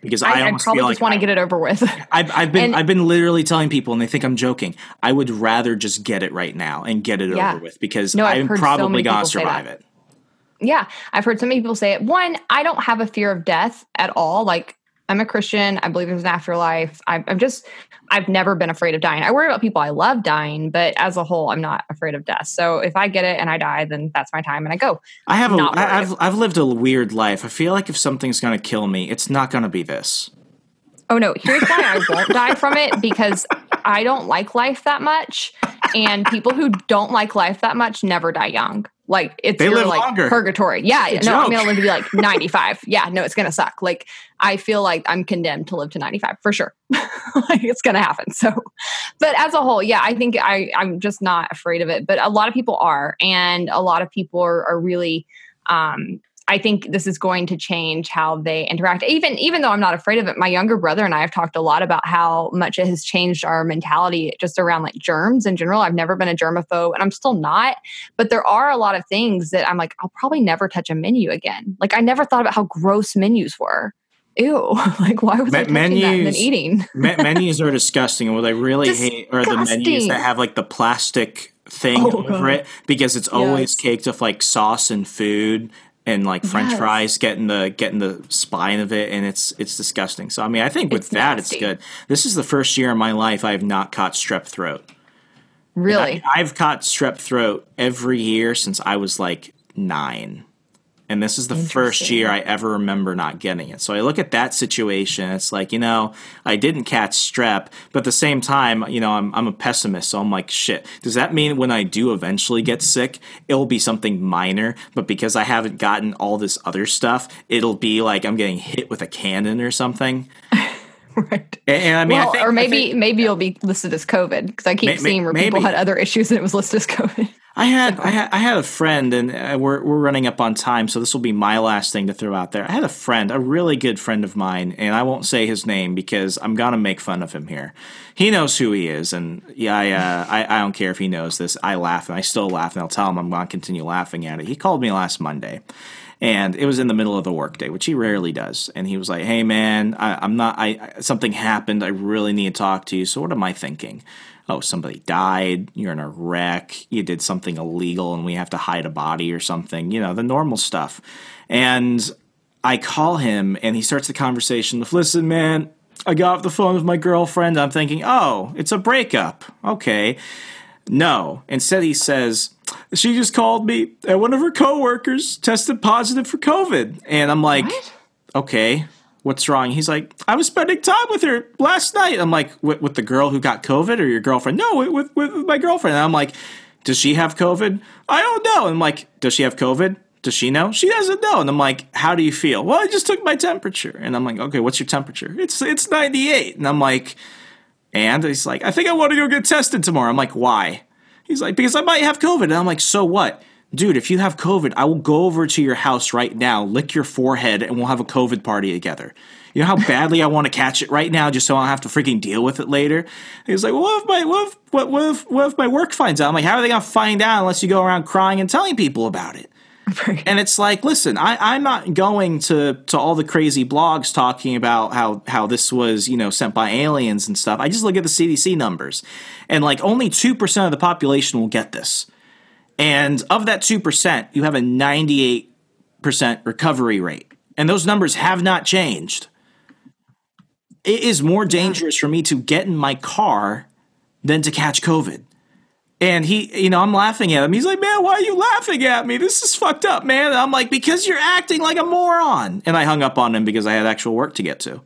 because I, I, I probably just like want to get it over with. I've, I've been and, I've been literally telling people, and they think I'm joking. I would rather just get it right now and get it yeah. over with because no, I'm probably so gonna survive it. Yeah, I've heard so many people say it. One, I don't have a fear of death at all. Like I'm a Christian. I believe there's an afterlife. I'm, I'm, just, I've never been afraid of dying. I worry about people I love dying, but as a whole, I'm not afraid of death. So if I get it and I die, then that's my time and I go. I have a, I, I've, I've lived a weird life. I feel like if something's going to kill me, it's not going to be this. Oh no, here's why I won't die from it because I don't like life that much. And people who don't like life that much never die young. Like it's they live like longer. purgatory. Yeah, no, joke. I'm gonna live to be like 95. yeah, no, it's gonna suck. Like I feel like I'm condemned to live to 95 for sure. like it's gonna happen. So, but as a whole, yeah, I think I I'm just not afraid of it. But a lot of people are, and a lot of people are, are really um, I think this is going to change how they interact. Even even though I'm not afraid of it, my younger brother and I have talked a lot about how much it has changed our mentality just around like germs in general. I've never been a germaphobe and I'm still not, but there are a lot of things that I'm like I'll probably never touch a menu again. Like I never thought about how gross menus were. Ew! Like why was Me- I touching menus, that and then eating? me- menus are disgusting, and what I really disgusting. hate are the menus that have like the plastic thing oh, over God. it because it's always yes. caked with like sauce and food and like French yes. fries getting the getting the spine of it, and it's it's disgusting. So I mean, I think with it's that nasty. it's good. This is the first year in my life I have not caught strep throat. Really, I, I've caught strep throat every year since I was like nine and this is the first year I ever remember not getting it. So I look at that situation. It's like you know I didn't catch strep, but at the same time, you know I'm I'm a pessimist, so I'm like shit. Does that mean when I do eventually get sick, it'll be something minor? But because I haven't gotten all this other stuff, it'll be like I'm getting hit with a cannon or something. right. And, and, I mean, well, I think, or maybe think, maybe you'll be listed as COVID because I keep may, seeing where maybe. people had other issues and it was listed as COVID. I had, I had I had a friend, and uh, we're we're running up on time, so this will be my last thing to throw out there. I had a friend, a really good friend of mine, and I won't say his name because I'm gonna make fun of him here. He knows who he is, and yeah, I uh, I, I don't care if he knows this. I laugh, and I still laugh, and I'll tell him I'm gonna continue laughing at it. He called me last Monday, and it was in the middle of the workday, which he rarely does. And he was like, "Hey, man, I, am not. I something happened. I really need to talk to you. So what am I thinking?" Oh, somebody died, you're in a wreck, you did something illegal and we have to hide a body or something, you know, the normal stuff. And I call him and he starts the conversation with, listen, man, I got off the phone with my girlfriend. I'm thinking, oh, it's a breakup. Okay. No. Instead, he says, she just called me and one of her coworkers tested positive for COVID. And I'm like, what? okay what's wrong? He's like, I was spending time with her last night. I'm like, with, the girl who got COVID or your girlfriend? No, with, with, with my girlfriend. And I'm like, does she have COVID? I don't know. And I'm like, does she have COVID? Does she know? She doesn't know. And I'm like, how do you feel? Well, I just took my temperature. And I'm like, okay, what's your temperature? It's it's 98. And I'm like, and he's like, I think I want to go get tested tomorrow. I'm like, why? He's like, because I might have COVID. And I'm like, so what? Dude, if you have COVID, I will go over to your house right now, lick your forehead, and we'll have a COVID party together. You know how badly I want to catch it right now, just so I don't have to freaking deal with it later. He was like, well, what if my what if, what, what if, what if my work finds out? I'm like, how are they gonna find out unless you go around crying and telling people about it? and it's like, listen, I, I'm not going to to all the crazy blogs talking about how how this was, you know, sent by aliens and stuff. I just look at the CDC numbers, and like only two percent of the population will get this, and of that two percent, you have a 98 percent recovery rate, and those numbers have not changed it is more dangerous for me to get in my car than to catch COVID. And he, you know, I'm laughing at him. He's like, man, why are you laughing at me? This is fucked up, man. And I'm like, because you're acting like a moron. And I hung up on him because I had actual work to get to.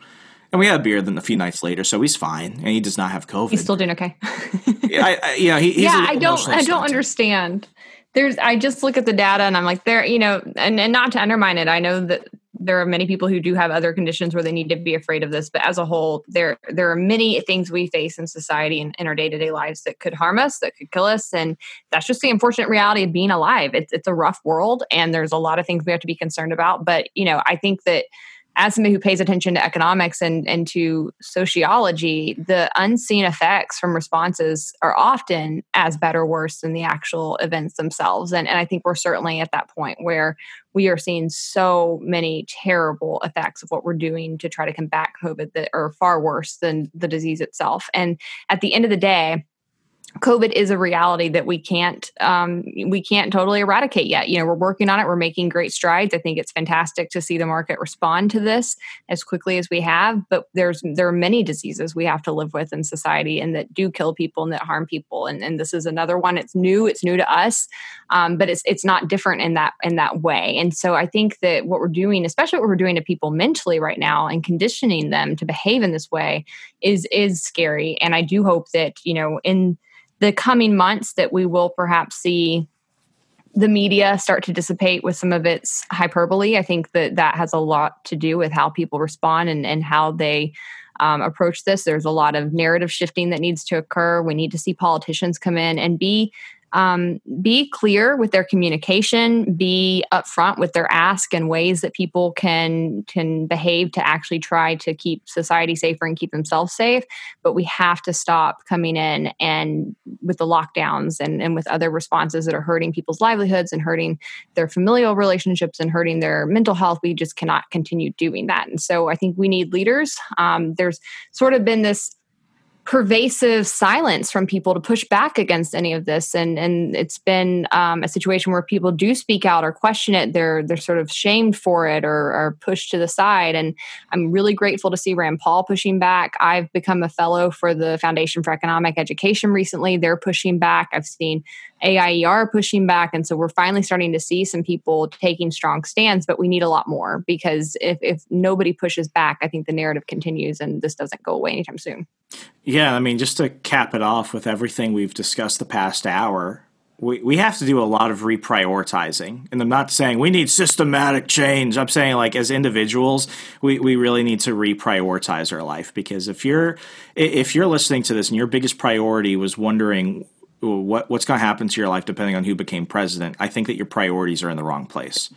And we had a beer then a few nights later, so he's fine, and he does not have COVID. He's still doing okay. I, I, you know, he, yeah, I don't, I don't understand. There's, I just look at the data, and I'm like, there, you know, and, and not to undermine it. I know that there are many people who do have other conditions where they need to be afraid of this but as a whole there there are many things we face in society and in our day-to-day lives that could harm us that could kill us and that's just the unfortunate reality of being alive it's, it's a rough world and there's a lot of things we have to be concerned about but you know i think that as somebody who pays attention to economics and, and to sociology, the unseen effects from responses are often as bad or worse than the actual events themselves. And, and I think we're certainly at that point where we are seeing so many terrible effects of what we're doing to try to combat COVID that are far worse than the disease itself. And at the end of the day, COVID is a reality that we can't um, we can't totally eradicate yet. You know, we're working on it. We're making great strides. I think it's fantastic to see the market respond to this as quickly as we have. But there's there are many diseases we have to live with in society and that do kill people and that harm people. And, and this is another one. It's new. It's new to us, um, but it's it's not different in that in that way. And so I think that what we're doing, especially what we're doing to people mentally right now, and conditioning them to behave in this way, is is scary. And I do hope that you know in the coming months that we will perhaps see the media start to dissipate with some of its hyperbole. I think that that has a lot to do with how people respond and, and how they um, approach this. There's a lot of narrative shifting that needs to occur. We need to see politicians come in and be um, be clear with their communication be upfront with their ask and ways that people can can behave to actually try to keep society safer and keep themselves safe. But we have to stop coming in and with the lockdowns and, and with other responses that are hurting people's livelihoods and hurting their familial relationships and hurting their mental health. We just cannot continue doing that. And so i think we need leaders. Um, there's sort of been this pervasive silence from people to push back against any of this. And and it's been um, a situation where people do speak out or question it. They're they're sort of shamed for it or, or pushed to the side. And i'm really grateful to see rand paul pushing back. I've become a fellow for the foundation for economic education recently. They're pushing back. I've seen AIER pushing back. And so we're finally starting to see some people taking strong stands, but we need a lot more because if, if nobody pushes back, I think the narrative continues and this doesn't go away anytime soon. Yeah, I mean, just to cap it off with everything we've discussed the past hour, we, we have to do a lot of reprioritizing. And I'm not saying we need systematic change. I'm saying like as individuals, we, we really need to reprioritize our life because if you're if you're listening to this and your biggest priority was wondering what what's going to happen to your life depending on who became president, I think that your priorities are in the wrong place.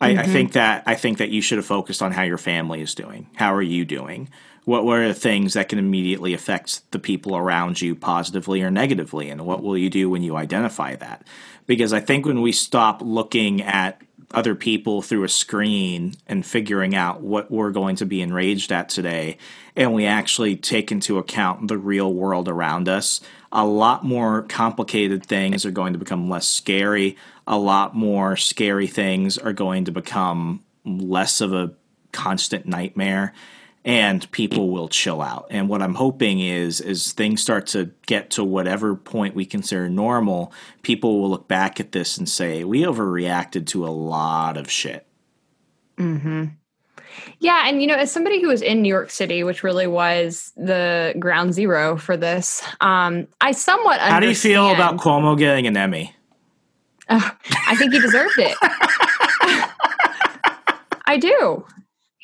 I, mm-hmm. I, think that I think that you should have focused on how your family is doing. How are you doing? What are the things that can immediately affect the people around you positively or negatively, and what will you do when you identify that? Because I think when we stop looking at other people through a screen and figuring out what we're going to be enraged at today, and we actually take into account the real world around us, a lot more complicated things are going to become less scary. A lot more scary things are going to become less of a constant nightmare and people will chill out. And what I'm hoping is is things start to get to whatever point we consider normal, people will look back at this and say, we overreacted to a lot of shit. Mhm. Yeah, and you know, as somebody who was in New York City, which really was the ground zero for this, um, I somewhat. How do you feel about Cuomo getting an Emmy? Uh, I think he deserved it. I do.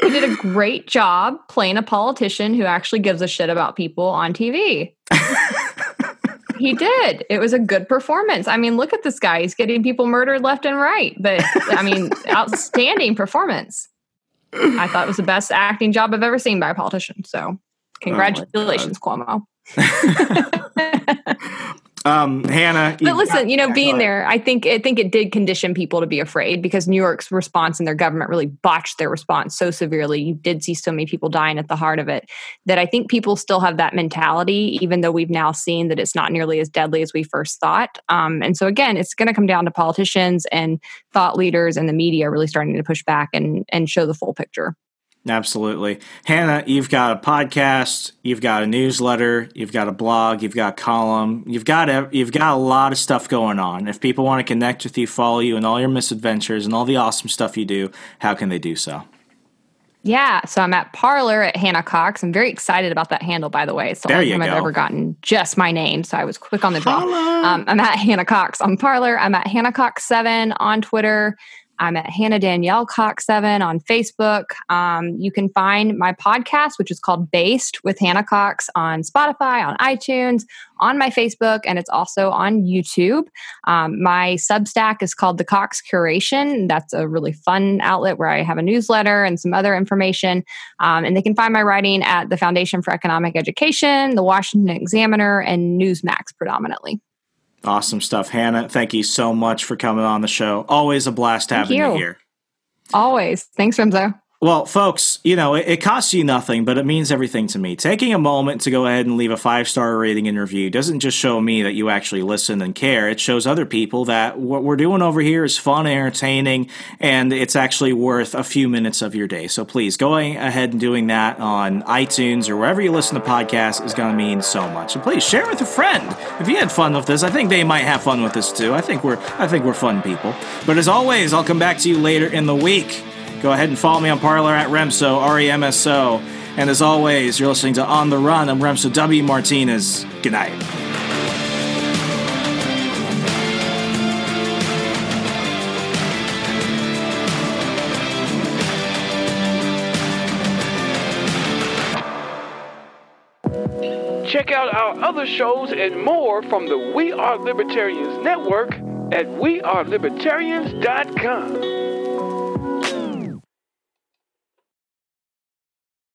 He did a great job playing a politician who actually gives a shit about people on TV. he did. It was a good performance. I mean, look at this guy. He's getting people murdered left and right. But I mean, outstanding performance. I thought it was the best acting job I've ever seen by a politician. So, Oh congratulations, Cuomo. Um, Hannah, But listen, you know, being there, I think I think it did condition people to be afraid because New York's response and their government really botched their response so severely. You did see so many people dying at the heart of it that I think people still have that mentality, even though we've now seen that it's not nearly as deadly as we first thought. Um, and so again, it's going to come down to politicians and thought leaders and the media really starting to push back and and show the full picture. Absolutely. Hannah, you've got a podcast, you've got a newsletter, you've got a blog, you've got a column, you've got a, you've got a lot of stuff going on. If people want to connect with you, follow you and all your misadventures and all the awesome stuff you do, how can they do so? Yeah, so I'm at Parler at Hannah Cox. I'm very excited about that handle, by the way. It's the There only time I've ever gotten just my name, so I was quick on the draw. Um, I'm at Hannah Cox on Parler. I'm at Hannah Cox Seven on Twitter. I'm at Hannah Danielle Cox Seven on Facebook. Um, you can find my podcast, which is called Based with Hannah Cox, on Spotify, on iTunes, on my Facebook, and it's also on YouTube. Um, my Substack is called The Cox Curation. That's a really fun outlet where I have a newsletter and some other information. Um, and they can find my writing at the Foundation for Economic Education, the Washington Examiner, and Newsmax predominantly. Awesome stuff. Hannah, thank you so much for coming on the show. Always a blast Thank having you you. here. Always. Thanks, Remso. Well, folks, you know, it, it costs you nothing, but it means everything to me. Taking a moment to go ahead and leave a five star rating and review doesn't just show me that you actually listen and care. It shows other people that what we're doing over here is fun, entertaining, and it's actually worth a few minutes of your day. So please, going ahead and doing that on iTunes or wherever you listen to podcasts is going to mean so much. And please share with a friend. If you had fun with this, I think they might have fun with this too. I think we're I think we're fun people. But as always, I'll come back to you later in the week. Go ahead and follow me on Parler at Remso, R E M S O. And as always, you're listening to On the Run. I'm Remso W. Martinez. Good night. Check out our other shows and more from the We Are Libertarians Network at wearelibertarians.com.